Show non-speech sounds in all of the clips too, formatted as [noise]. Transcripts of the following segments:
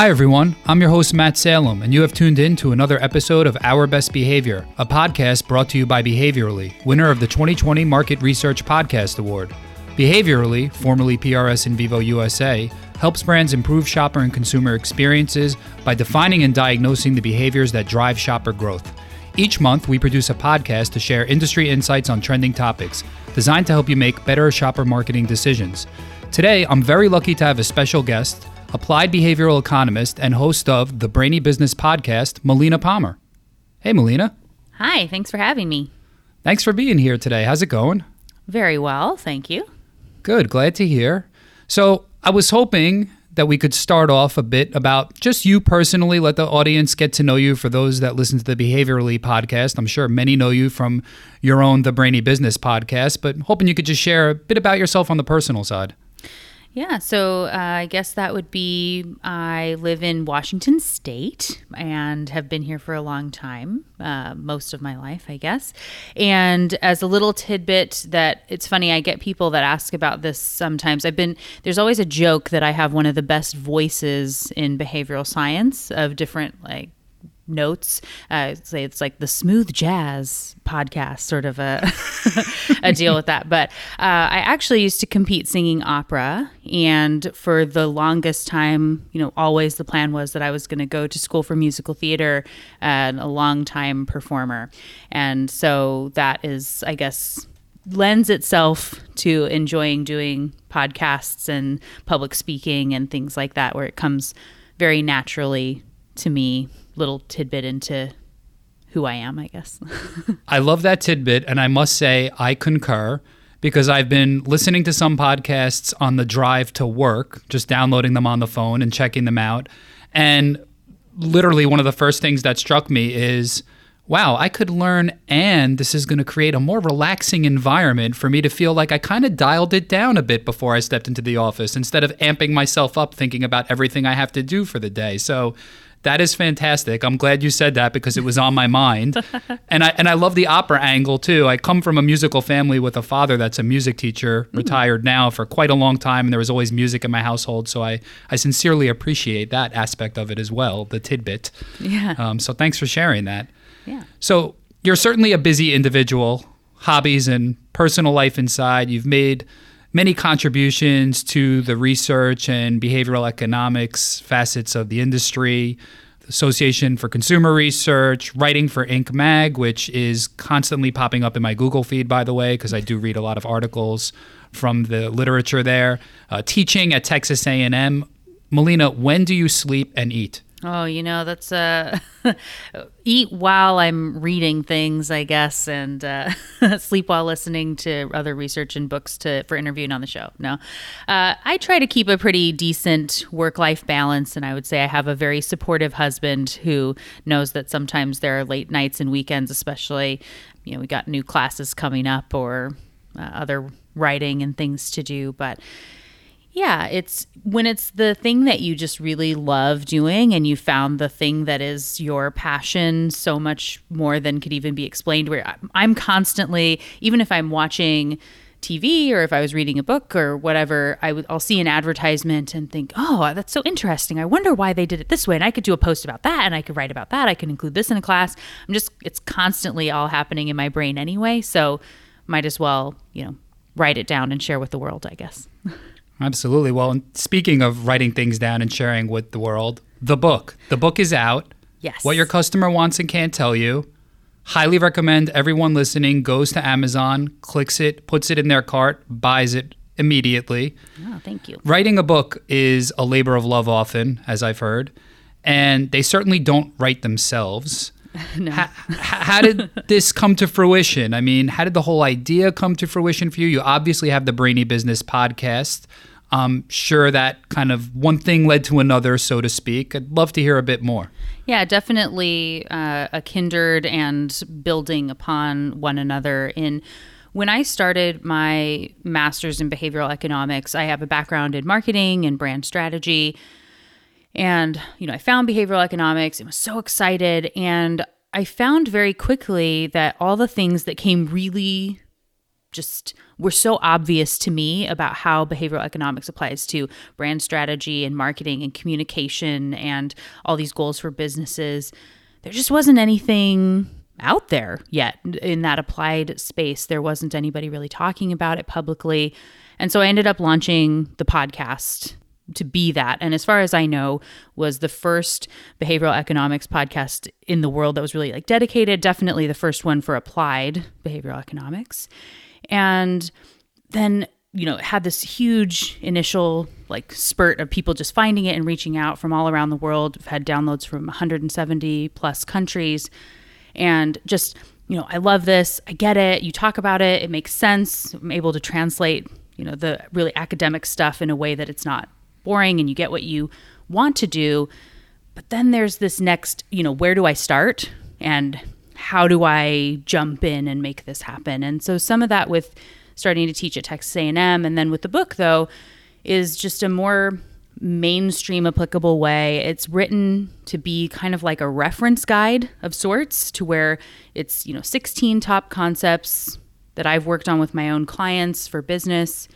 Hi, everyone. I'm your host, Matt Salem, and you have tuned in to another episode of Our Best Behavior, a podcast brought to you by Behaviorally, winner of the 2020 Market Research Podcast Award. Behaviorally, formerly PRS In Vivo USA, helps brands improve shopper and consumer experiences by defining and diagnosing the behaviors that drive shopper growth. Each month, we produce a podcast to share industry insights on trending topics, designed to help you make better shopper marketing decisions. Today, I'm very lucky to have a special guest, applied behavioral economist and host of the Brainy Business podcast, Melina Palmer. Hey, Melina. Hi, thanks for having me. Thanks for being here today. How's it going? Very well, thank you. Good, glad to hear. So, I was hoping that we could start off a bit about just you personally, let the audience get to know you for those that listen to the Behaviorally podcast. I'm sure many know you from your own The Brainy Business podcast, but hoping you could just share a bit about yourself on the personal side. Yeah, so uh, I guess that would be I live in Washington State and have been here for a long time, uh, most of my life, I guess. And as a little tidbit, that it's funny, I get people that ask about this sometimes. I've been, there's always a joke that I have one of the best voices in behavioral science of different, like, notes. Uh, say it's like the smooth jazz podcast, sort of a [laughs] a deal with that. But uh, I actually used to compete singing opera, and for the longest time, you know, always the plan was that I was going to go to school for musical theater and a long time performer, and so that is, I guess. Lends itself to enjoying doing podcasts and public speaking and things like that, where it comes very naturally to me little tidbit into who I am, I guess. [laughs] I love that tidbit, and I must say I concur because I've been listening to some podcasts on the drive to work, just downloading them on the phone and checking them out. And literally, one of the first things that struck me is wow, I could learn, and this is going to create a more relaxing environment for me to feel like I kind of dialed it down a bit before I stepped into the office instead of amping myself up thinking about everything I have to do for the day. So, that is fantastic. I'm glad you said that because it was on my mind. [laughs] and I and I love the opera angle too. I come from a musical family with a father that's a music teacher, mm. retired now for quite a long time and there was always music in my household, so I I sincerely appreciate that aspect of it as well, the tidbit. Yeah. Um, so thanks for sharing that. Yeah. So you're certainly a busy individual, hobbies and personal life inside. You've made many contributions to the research and behavioral economics facets of the industry. The Association for Consumer Research, writing for Inc. Mag, which is constantly popping up in my Google feed, by the way, because I do read a lot of articles from the literature there. Uh, teaching at Texas A&M. Melina, when do you sleep and eat? Oh, you know, that's uh [laughs] eat while I'm reading things, I guess, and uh, [laughs] sleep while listening to other research and books to for interviewing on the show. No, uh, I try to keep a pretty decent work life balance, and I would say I have a very supportive husband who knows that sometimes there are late nights and weekends, especially. You know, we got new classes coming up or uh, other writing and things to do, but yeah, it's when it's the thing that you just really love doing and you found the thing that is your passion so much more than could even be explained. Where I'm constantly, even if I'm watching TV or if I was reading a book or whatever, I'll see an advertisement and think, "Oh, that's so interesting. I wonder why they did it this way." And I could do a post about that and I could write about that. I could include this in a class. I'm just it's constantly all happening in my brain anyway, so might as well, you know, write it down and share with the world, I guess. [laughs] Absolutely. Well, speaking of writing things down and sharing with the world, the book. The book is out. Yes. What your customer wants and can't tell you. Highly recommend everyone listening goes to Amazon, clicks it, puts it in their cart, buys it immediately. Oh, thank you. Writing a book is a labor of love often, as I've heard, and they certainly don't write themselves. [laughs] no. How, how did [laughs] this come to fruition? I mean, how did the whole idea come to fruition for you? You obviously have the Brainy Business podcast. I'm sure that kind of one thing led to another, so to speak. I'd love to hear a bit more. Yeah, definitely uh, a kindred and building upon one another. In when I started my master's in behavioral economics, I have a background in marketing and brand strategy. And, you know, I found behavioral economics and was so excited. And I found very quickly that all the things that came really just were so obvious to me about how behavioral economics applies to brand strategy and marketing and communication and all these goals for businesses. There just wasn't anything out there yet in that applied space. There wasn't anybody really talking about it publicly. And so I ended up launching the podcast to be that. And as far as I know, was the first behavioral economics podcast in the world that was really like dedicated, definitely the first one for applied behavioral economics. And then, you know, had this huge initial like spurt of people just finding it and reaching out from all around the world. We've had downloads from 170 plus countries. And just you know i love this. I get it. You talk about it. It makes sense. I'm able to translate you know the really academic stuff in a way that it's not boring and you get what you want to do. But then there's this next you know where do i start? And how do i jump in and make this happen and so some of that with starting to teach at texas a&m and then with the book though is just a more mainstream applicable way. It's written to be kind of like a reference guide of sorts to where it's, you know, 16 top concepts that I've worked on with my own clients for business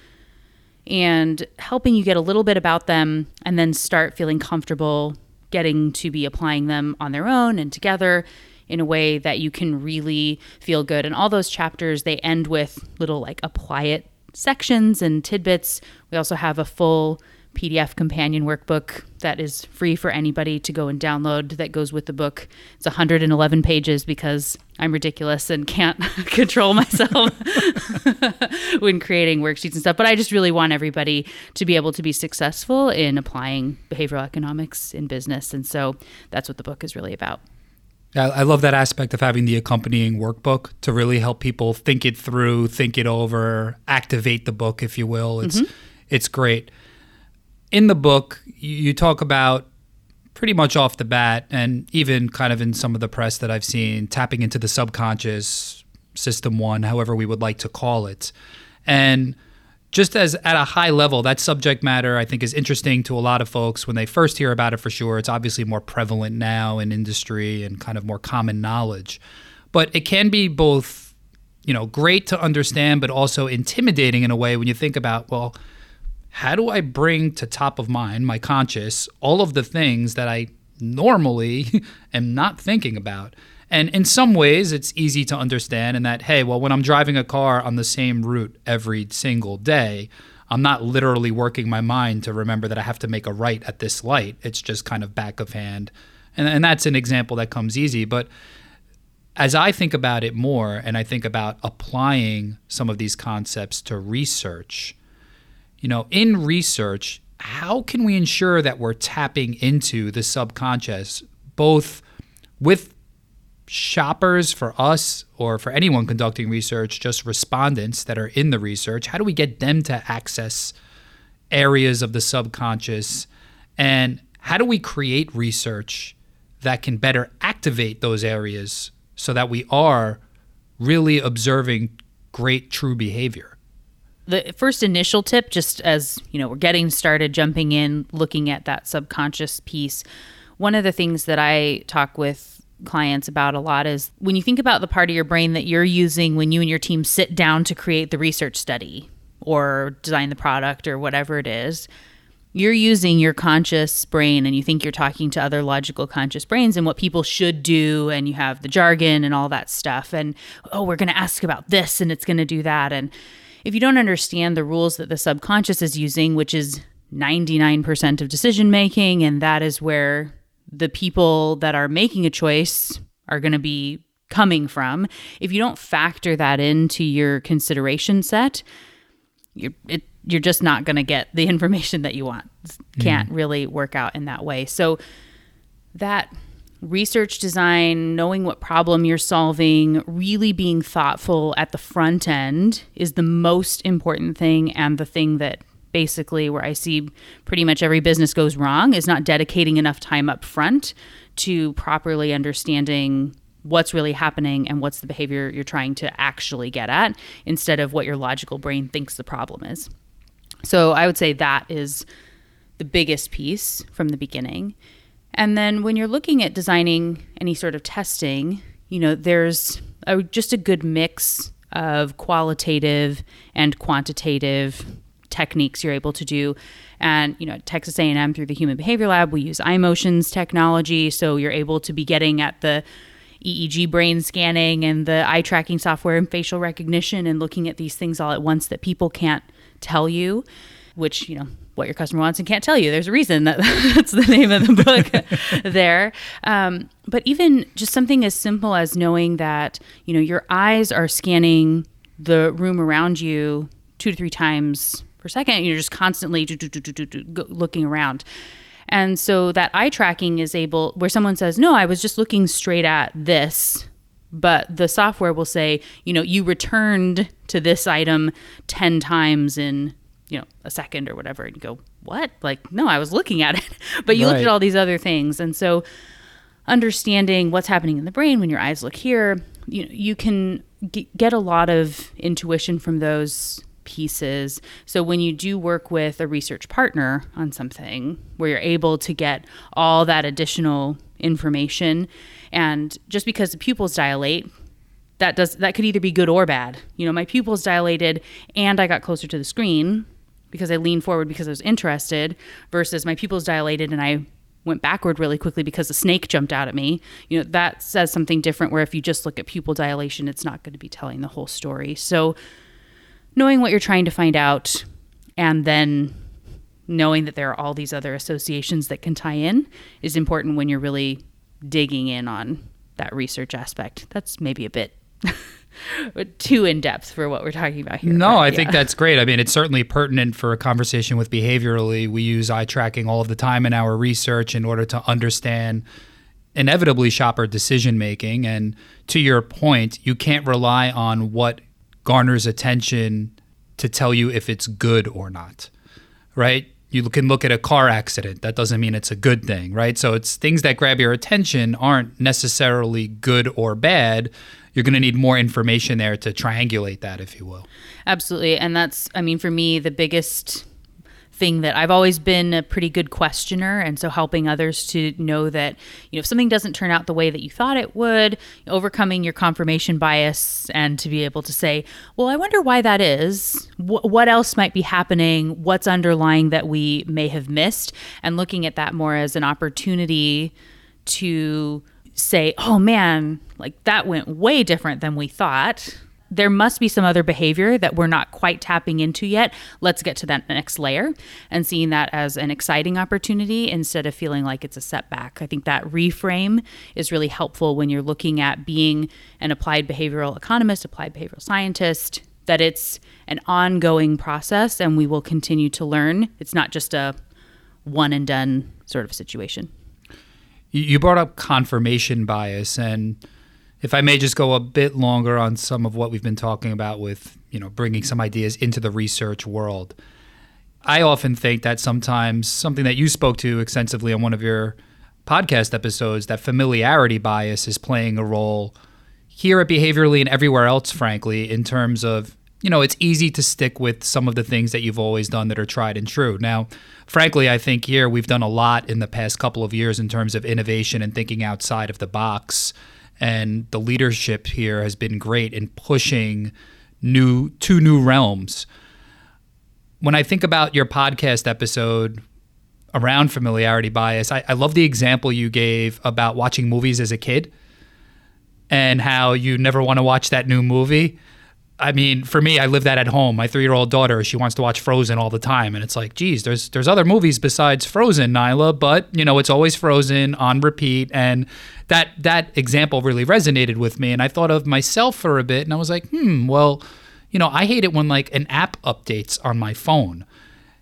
and helping you get a little bit about them and then start feeling comfortable getting to be applying them on their own and together in a way that you can really feel good. And all those chapters, they end with little like apply it sections and tidbits. We also have a full PDF companion workbook that is free for anybody to go and download that goes with the book. It's 111 pages because I'm ridiculous and can't [laughs] control myself [laughs] when creating worksheets and stuff. But I just really want everybody to be able to be successful in applying behavioral economics in business. And so that's what the book is really about. I love that aspect of having the accompanying workbook to really help people think it through, think it over, activate the book, if you will. It's mm-hmm. it's great in the book, you talk about pretty much off the bat, and even kind of in some of the press that I've seen, tapping into the subconscious, system one, however we would like to call it. And just as at a high level, that subject matter I think is interesting to a lot of folks when they first hear about it for sure. It's obviously more prevalent now in industry and kind of more common knowledge. But it can be both, you know, great to understand, but also intimidating in a way when you think about, well, how do I bring to top of mind, my conscious, all of the things that I normally [laughs] am not thinking about? And in some ways, it's easy to understand in that, hey, well, when I'm driving a car on the same route every single day, I'm not literally working my mind to remember that I have to make a right at this light. It's just kind of back of hand. And, and that's an example that comes easy. But as I think about it more and I think about applying some of these concepts to research, you know, in research, how can we ensure that we're tapping into the subconscious, both with shoppers for us or for anyone conducting research, just respondents that are in the research? How do we get them to access areas of the subconscious? And how do we create research that can better activate those areas so that we are really observing great true behavior? the first initial tip just as you know we're getting started jumping in looking at that subconscious piece one of the things that i talk with clients about a lot is when you think about the part of your brain that you're using when you and your team sit down to create the research study or design the product or whatever it is you're using your conscious brain and you think you're talking to other logical conscious brains and what people should do and you have the jargon and all that stuff. And oh we're going to ask about this and it's going to do that. And if you don't understand the rules that the subconscious is using, which is 99% of decision making, and that is where the people that are making a choice are going to be coming from, if you don't factor that into your consideration set, you're, it, you're just not going to get the [laughs] information that you want. Can't mm. really work out in that way. So, that research design, knowing what problem you're solving, really being thoughtful at the front end is the most important thing and the thing that basically where I see pretty much every business goes wrong is not dedicating enough time up front to properly understanding what's really happening and what's the behavior you're trying to actually get at instead of what your logical brain thinks the problem is. So I would say that is the biggest piece from the beginning. And then when you're looking at designing any sort of testing, you know, there's a, just a good mix of qualitative and quantitative techniques you're able to do and you know at texas a&m through the human behavior lab we use imotions technology so you're able to be getting at the eeg brain scanning and the eye tracking software and facial recognition and looking at these things all at once that people can't tell you which you know what your customer wants and can't tell you. There's a reason that [laughs] that's the name of the book [laughs] there. Um, but even just something as simple as knowing that you know your eyes are scanning the room around you two to three times per second. You're just constantly looking around. And so that eye tracking is able, where someone says, No, I was just looking straight at this. But the software will say, you know, you returned to this item 10 times in you know a second or whatever and you go what like no i was looking at it [laughs] but you right. looked at all these other things and so understanding what's happening in the brain when your eyes look here you know you can g- get a lot of intuition from those pieces so when you do work with a research partner on something where you're able to get all that additional information and just because the pupils dilate that does that could either be good or bad you know my pupils dilated and i got closer to the screen because I leaned forward because I was interested versus my pupils dilated and I went backward really quickly because a snake jumped out at me. You know, that says something different where if you just look at pupil dilation, it's not going to be telling the whole story. So knowing what you're trying to find out and then knowing that there are all these other associations that can tie in is important when you're really digging in on that research aspect. That's maybe a bit [laughs] too in depth for what we're talking about here. No, I yeah. think that's great. I mean, it's certainly pertinent for a conversation with behaviorally. We use eye tracking all of the time in our research in order to understand inevitably shopper decision making. And to your point, you can't rely on what garners attention to tell you if it's good or not, right? You can look at a car accident. That doesn't mean it's a good thing, right? So it's things that grab your attention aren't necessarily good or bad you're going to need more information there to triangulate that, if you will. Absolutely. And that's, I mean, for me, the biggest thing that I've always been a pretty good questioner. And so helping others to know that, you know, if something doesn't turn out the way that you thought it would, overcoming your confirmation bias and to be able to say, well, I wonder why that is. W- what else might be happening? What's underlying that we may have missed? And looking at that more as an opportunity to say, oh man, like that went way different than we thought. There must be some other behavior that we're not quite tapping into yet. Let's get to that next layer and seeing that as an exciting opportunity instead of feeling like it's a setback. I think that reframe is really helpful when you're looking at being an applied behavioral economist, applied behavioral scientist, that it's an ongoing process and we will continue to learn. It's not just a one and done sort of situation. You brought up confirmation bias, and if I may just go a bit longer on some of what we've been talking about with, you know, bringing some ideas into the research world. I often think that sometimes something that you spoke to extensively on one of your podcast episodes, that familiarity bias is playing a role here at Behaviorally and everywhere else, frankly, in terms of you know, it's easy to stick with some of the things that you've always done that are tried and true. Now, frankly, I think here we've done a lot in the past couple of years in terms of innovation and thinking outside of the box. And the leadership here has been great in pushing new two new realms. When I think about your podcast episode around familiarity bias, I, I love the example you gave about watching movies as a kid and how you never want to watch that new movie I mean, for me, I live that at home. My three-year-old daughter, she wants to watch Frozen all the time, and it's like, geez, there's there's other movies besides Frozen, Nyla, but you know, it's always Frozen on repeat, and that that example really resonated with me, and I thought of myself for a bit, and I was like, hmm, well, you know, I hate it when like an app updates on my phone.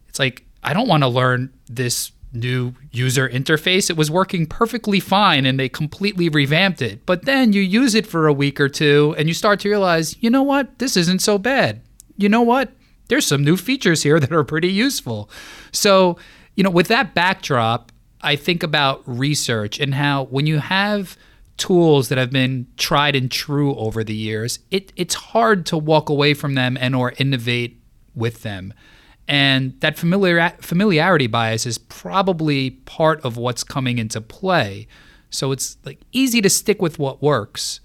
It's like I don't want to learn this new user interface. It was working perfectly fine and they completely revamped it. But then you use it for a week or two and you start to realize, you know what? This isn't so bad. You know what? There's some new features here [laughs] that are pretty useful. So, you know, with that backdrop, I think about research and how when you have tools that have been tried and true over the years, it, it's hard to walk away from them and or innovate with them. And that familiar, familiarity bias is probably part of what's coming into play. So it's like easy to stick with what works,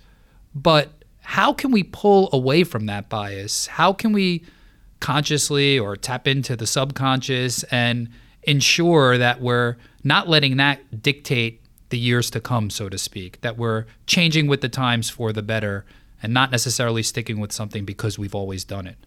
but how can we pull away from that bias? How can we consciously or tap into the subconscious and ensure that we're not letting that dictate the years to come, so to speak, that we're changing with the times for the better and not necessarily sticking with something because we've always done it.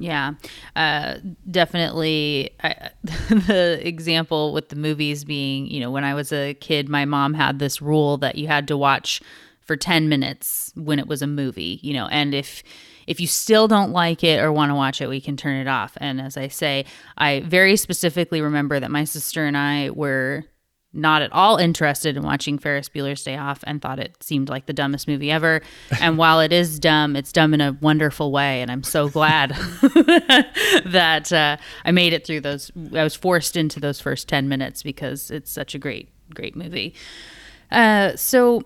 Yeah, uh, definitely. I, [laughs] the example with the movies being, you know, when I was a kid, my mom had this rule that you had to watch for 10 minutes when it was a movie, you know, and if if you still don't like it or want to watch it, we can turn it off. And as I say, I very specifically remember that my sister and I were not at all interested in watching Ferris Bueller's Day Off and thought it seemed like the dumbest movie ever. [laughs] And while it is dumb, it's dumb in a wonderful way. And I'm so glad [laughs] that uh, I made it through those. I was forced into those first 10 minutes because it's such a great, great movie. Uh, so,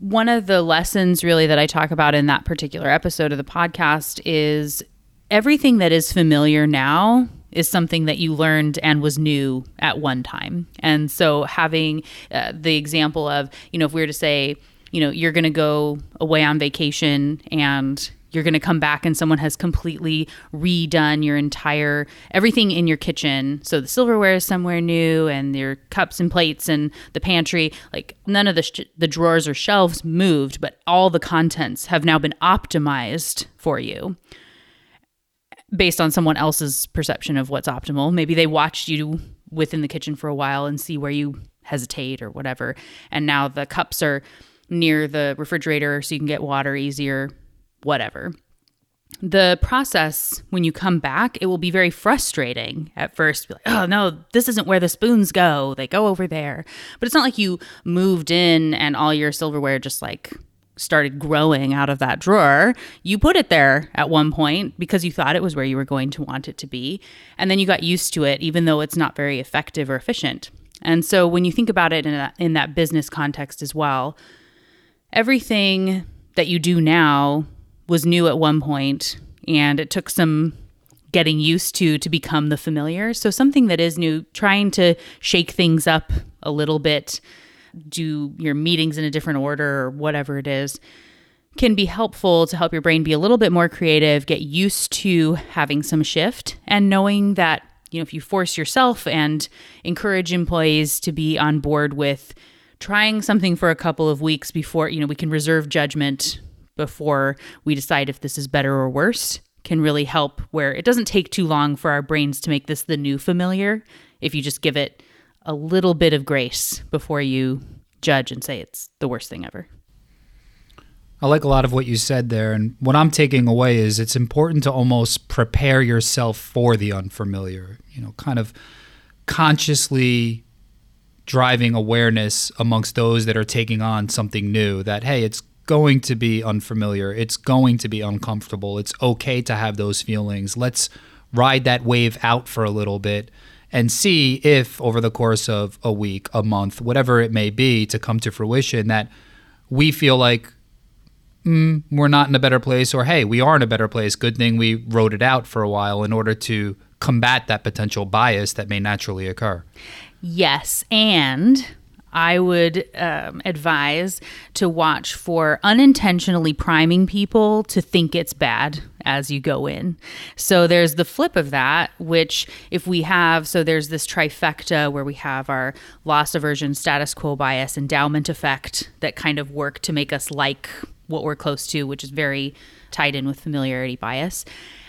one of the lessons really that I talk about in that particular episode of the podcast is everything that is familiar now is something that you learned and was new at one time. And so having uh, the example of, you know, if we were to say, you know, you're going to go away on vacation and you're going to come back and someone has completely redone your entire everything in your kitchen so the silverware is somewhere new and your cups and plates and the pantry like none of the sh- the drawers or shelves moved but all the contents have now been optimized for you based on someone else's perception of what's optimal. Maybe they watched you within the kitchen for a while and see where you hesitate or whatever. And now the cups are near the refrigerator so you can get water easier, whatever. The process when you come back, it will be very frustrating at first. Be like, oh no, this isn't where the spoons go. They go over there. But it's not like you moved in and all your silverware just like started growing out of that drawer, you put it there at one point because you thought it was where you were going to want it to be. And then you got used to it, even though it's not very effective or efficient. And so when you think about it in, a, in that business context as well, everything that you do now was new at one point and it took some getting used to to become the familiar. So something that is new, trying to shake things up a little bit do your meetings in a different order or whatever it is can be helpful to help your brain be a little bit more creative, get used to having some shift and knowing that you know if you force yourself and encourage employees to be on board with trying something for a couple of weeks before you know we can reserve judgment before we decide if this is better or worse can really help where it doesn't take too long for our brains to make this the new familiar. If you just give it a little bit of grace before you judge and say it's the worst thing ever. I like a lot of what you said there. And what I'm taking away is it's important to almost prepare yourself for the unfamiliar, you know, kind of consciously driving awareness amongst those that are taking on something new that, hey, it's going to be unfamiliar. It's going to be uncomfortable. It's okay to have those feelings. Let's ride that wave out for a little bit and see if over the course of a week, a month, whatever it may be, to come to fruition that we feel like mm, we're not in a better place, or hey, we are in a better place. Good thing we wrote it out for a while in order to combat that potential bias that may naturally occur. Yes. And I would um, advise to watch for unintentionally priming people to think it's bad as you go in. So there's the flip of that, which if we have, so there's this trifecta where we have our loss aversion, status quo bias, endowment effect that kind of work to make us like what we're close to, which is very tied in with familiarity bias.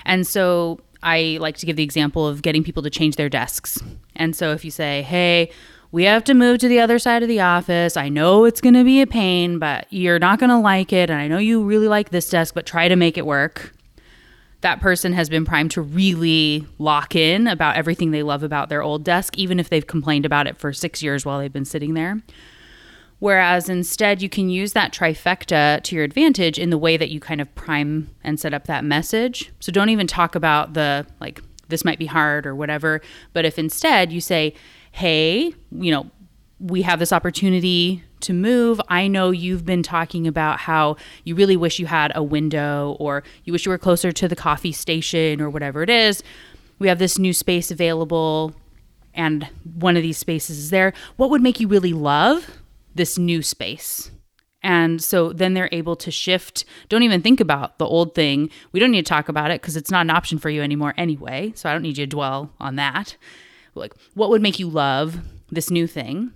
And so I like to give the example of getting people to change their desks. And so if you say, hey, we have to move to the other side of the office. I know it's going to be a pain, but you're not going to like it. And I know you really like this desk, but try to make it work. That person has been primed to really lock in about everything they love about their old desk, even if they've complained about it for six years while they've been sitting there. Whereas instead, you can use that trifecta to your advantage in the way that you kind of prime and set up that message. So don't even talk about the like, this might be hard or whatever. But if instead you say, hey, you know, we have this opportunity to move. I know you've been talking about how you really wish you had a window or you wish you were closer to the coffee station or whatever it is. We have this new space available and one of these spaces is there. What would make you really love this new space? And so then they're able to shift. Don't even think about the old thing. We don't need to talk about it because it's not an option for you anymore anyway. So I don't need you to dwell on that. Like, what would make you love this new thing?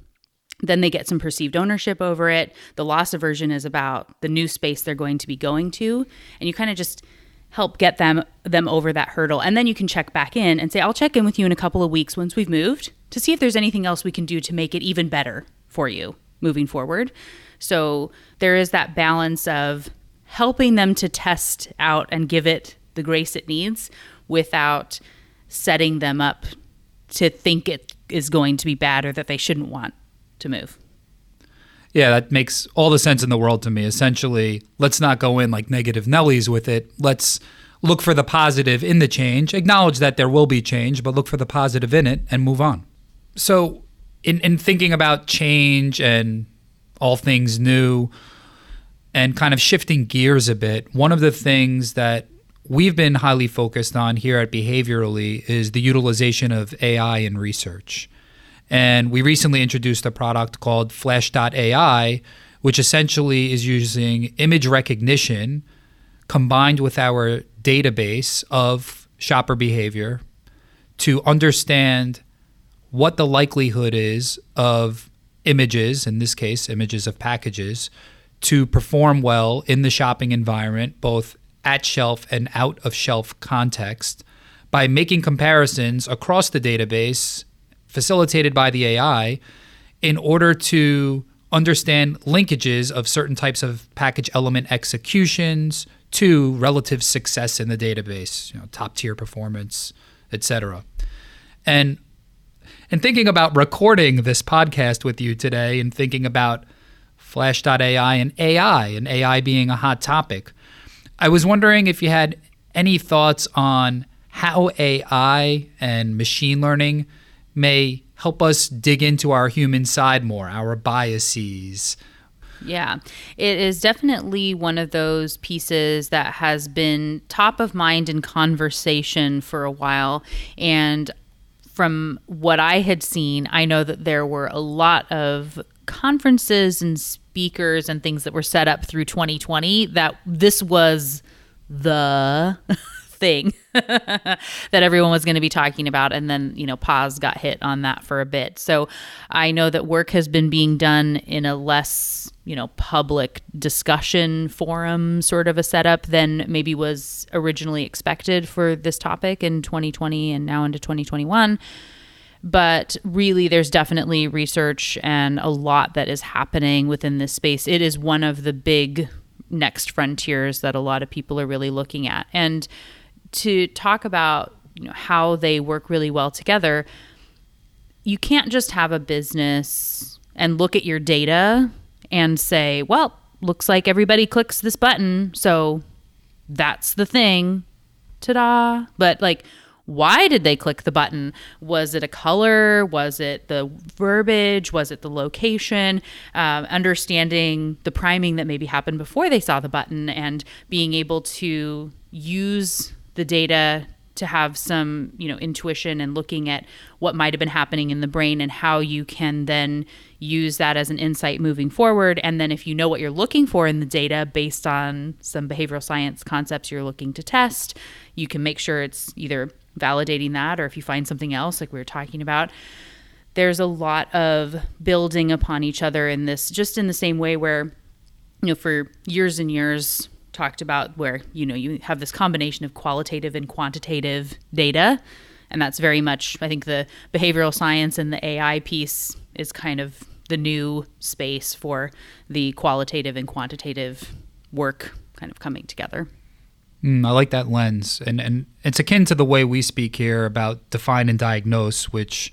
Then they get some perceived ownership over it. The loss aversion is about the new space they're going to be going to. And you kind of just help get them them over that hurdle and then you can check back in and say i'll check in with you in a couple of weeks once we've moved to see if there's anything else we can do to make it even better for you moving forward so there is that balance of helping them to test out and give it the grace it needs without setting them up to think it is going to be bad or that they shouldn't want to move yeah, that makes all the sense in the world to me. Essentially, let's not go in like negative Nellies with it. Let's look for the positive in the change, acknowledge that there will be change, but look for the positive in it and move on. So, in, in thinking about change and all things new and kind of shifting gears a bit, one of the things that we've been highly focused on here at Behaviorally is the utilization of AI in research. And we recently introduced a product called Flash.ai, which essentially is using image recognition combined with our database of shopper behavior to understand what the likelihood is of images, in this case, images of packages, to perform well in the shopping environment, both at shelf and out of shelf context, by making comparisons across the database facilitated by the AI in order to understand linkages of certain types of package element executions to relative success in the database, you know, top tier performance, etc. And and thinking about recording this podcast with you today and thinking about flash.ai and AI and AI being a hot topic, I was wondering if you had any thoughts on how AI and machine learning may help us dig into our human side more, our biases. Yeah, it is definitely one of those pieces that has been top of mind in conversation for a while. And from what I had seen, I know that there were a lot of conferences and speakers and things that were set up through 2020 that this was the [laughs] thing [laughs] that everyone was going to be talking about and then you know pause got hit on that for a bit. So i know that work has been being done in a less you know public discussion forum sort of a setup than maybe was originally expected for this topic in 2020 and now into 2021 but really there's definitely research and a lot that is happening within this space. It is one of the big next frontiers that a lot of people are really looking at. And to talk about you know how they work really well together you can't just have a business and look at your data and say well looks like everybody clicks this button so that's the thing. Ta-da. But like why did they click the button? Was it a color? Was it the verbiage? Was it the location? Um, understanding the priming that maybe happened before they saw the button and being able to use the data to have some you know intuition and looking at what might have been happening in the brain and how you can then use that as an insight moving forward. And then if you know what you're looking for in the data based on some behavioral science concepts you're looking to test you can make sure it's either validating that or if you find something else like we were talking about there's a lot of building upon each other in this just in the same way where you know for years and years talked about where you know you have this combination of qualitative and quantitative data and that's very much i think the behavioral science and the ai piece is kind of the new space for the qualitative and quantitative work kind of coming together. Mm, i like that lens and and it's akin to the way we speak here about define and diagnose which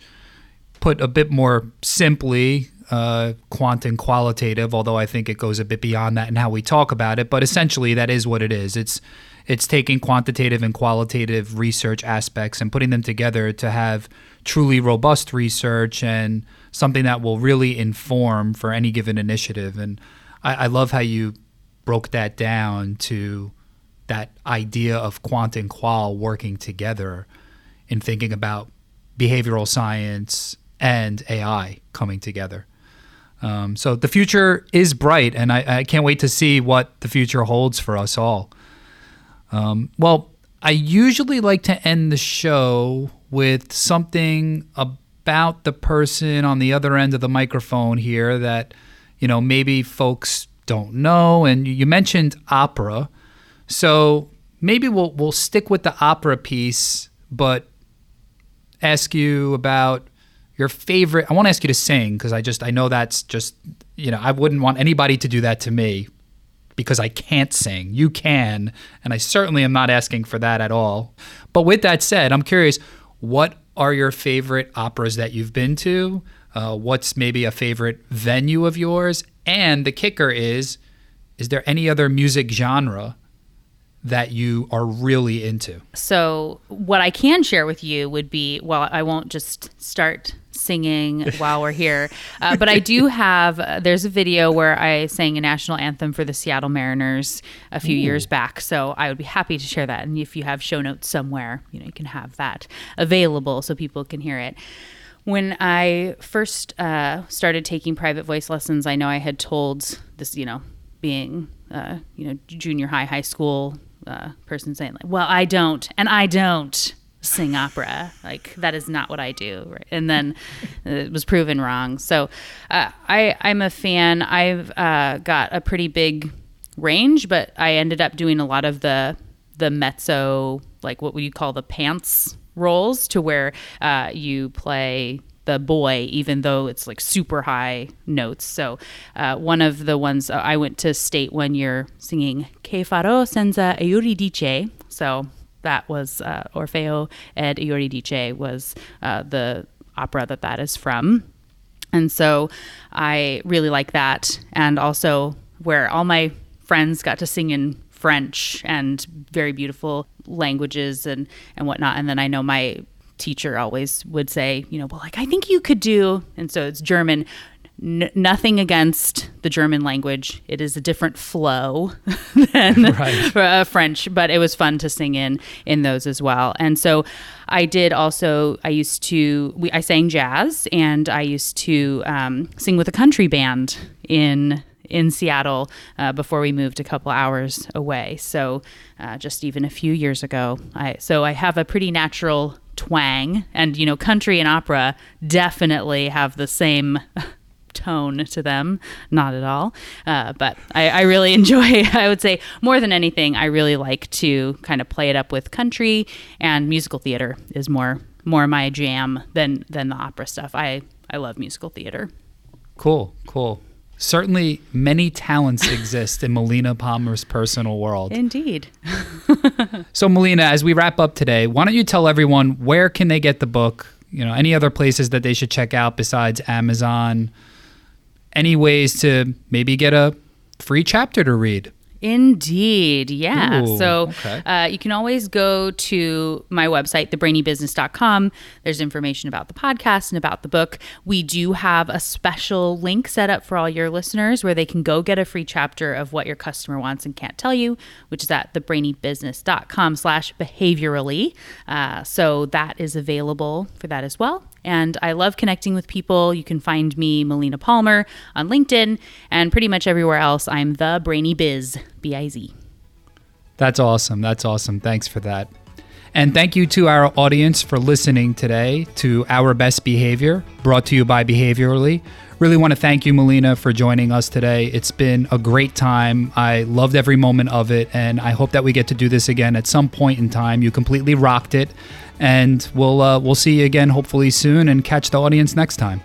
put a bit more simply uh, quant and qualitative, although I think it goes a bit beyond that in how we talk about it. But essentially, that is what it is. It's it's taking quantitative and qualitative research aspects and putting them together to have truly robust research and something that will really inform for any given initiative. And I, I love how you broke that down to that idea of quant and qual working together in thinking about behavioral science and AI coming together. Um, so the future is bright, and I, I, can't wait to see what the future holds for us all. Um, well, I usually like to end the show with something about the person on the other end of the microphone here that, you know, maybe folks don't know. And you mentioned opera. So maybe we'll, we'll stick with the opera piece, but ask you about your favorite. I want to ask you to sing because I just, I know that's just, you know, I wouldn't want anybody to do that to me because I can't sing. You can, and I certainly am not asking for that at all. But with that said, I'm curious what are your favorite operas that you've been to? Uh, what's maybe a favorite venue of yours? And the kicker is, is there any other music genre that you are really into? So, what I can share with you would be well, I won't just start singing [laughs] while we're here, uh, but I do have uh, there's a video where I sang a national anthem for the Seattle Mariners a few Ooh. years back. So, I would be happy to share that. And if you have show notes somewhere, you know, you can have that available so people can hear it. When I first uh, started taking private voice lessons, I know I had told this, you know, being, uh, you know, junior high, high school uh, person saying like, "Well, I don't," and I don't sing opera. Like that is not what I do. Right? And then [laughs] it was proven wrong. So uh, I I'm a fan. I've uh, got a pretty big range, but I ended up doing a lot of the the mezzo, like what we call the pants roles, to where uh, you play the boy, even though it's like super high notes. So, uh, one of the ones uh, I went to state one year singing Che farò senza Euridice. So, that was uh, Orfeo ed Euridice was uh, the opera that that is from. And so I really like that. And also, where all my friends got to sing in French and very beautiful languages and, and whatnot. And then I know my teacher always would say, you know, well, like, I think you could do, and so it's German. N- nothing against the German language. It is a different flow [laughs] than [laughs] right. uh, French, but it was fun to sing in in those as well. And so I did also. I used to. We, I sang jazz, and I used to um, sing with a country band in in Seattle uh, before we moved a couple hours away. So uh, just even a few years ago. I so I have a pretty natural twang. And you know country and opera definitely have the same [laughs] tone to them. Not at all. Uh, but I, I, really [laughs] enjoy [laughs] i would say more than anything i really like to kind of play it up with country and musical theater is more more my jam than than the opera stuff. I i love musical theater. Cool cool Certainly, many talents [laughs] exist in Melina Palmer's personal world. Indeed. [laughs] so, Melina, as we wrap up today, why don't you tell everyone where can they get the book? You know, any other places that they should check out besides Amazon? Any ways to maybe get a free chapter to read? Indeed. Yeah. Ooh, so okay. uh, you can always go to my website, thebrainybusiness.com. There's information about the podcast and about the book. We do have a special link set up for all your listeners where they can go get a free chapter of what your customer wants and can't tell you, which is at thebrainybusiness.com slash behaviorally. Uh, so that is available for that as well. And I love connecting with people. You can find me, Melina Palmer, on LinkedIn and pretty much everywhere else. I'm the Brainy Biz, B I Z. That's awesome. That's awesome. Thanks for that. And thank you to our audience for listening today to Our Best Behavior, brought to you by Behaviorally. Really want to thank you, Melina, for joining us today. It's been a great time. I loved every moment of it, and I hope that we get to do this again at some point in time. You completely rocked it, and we'll uh, we'll see you again hopefully soon, and catch the audience next time.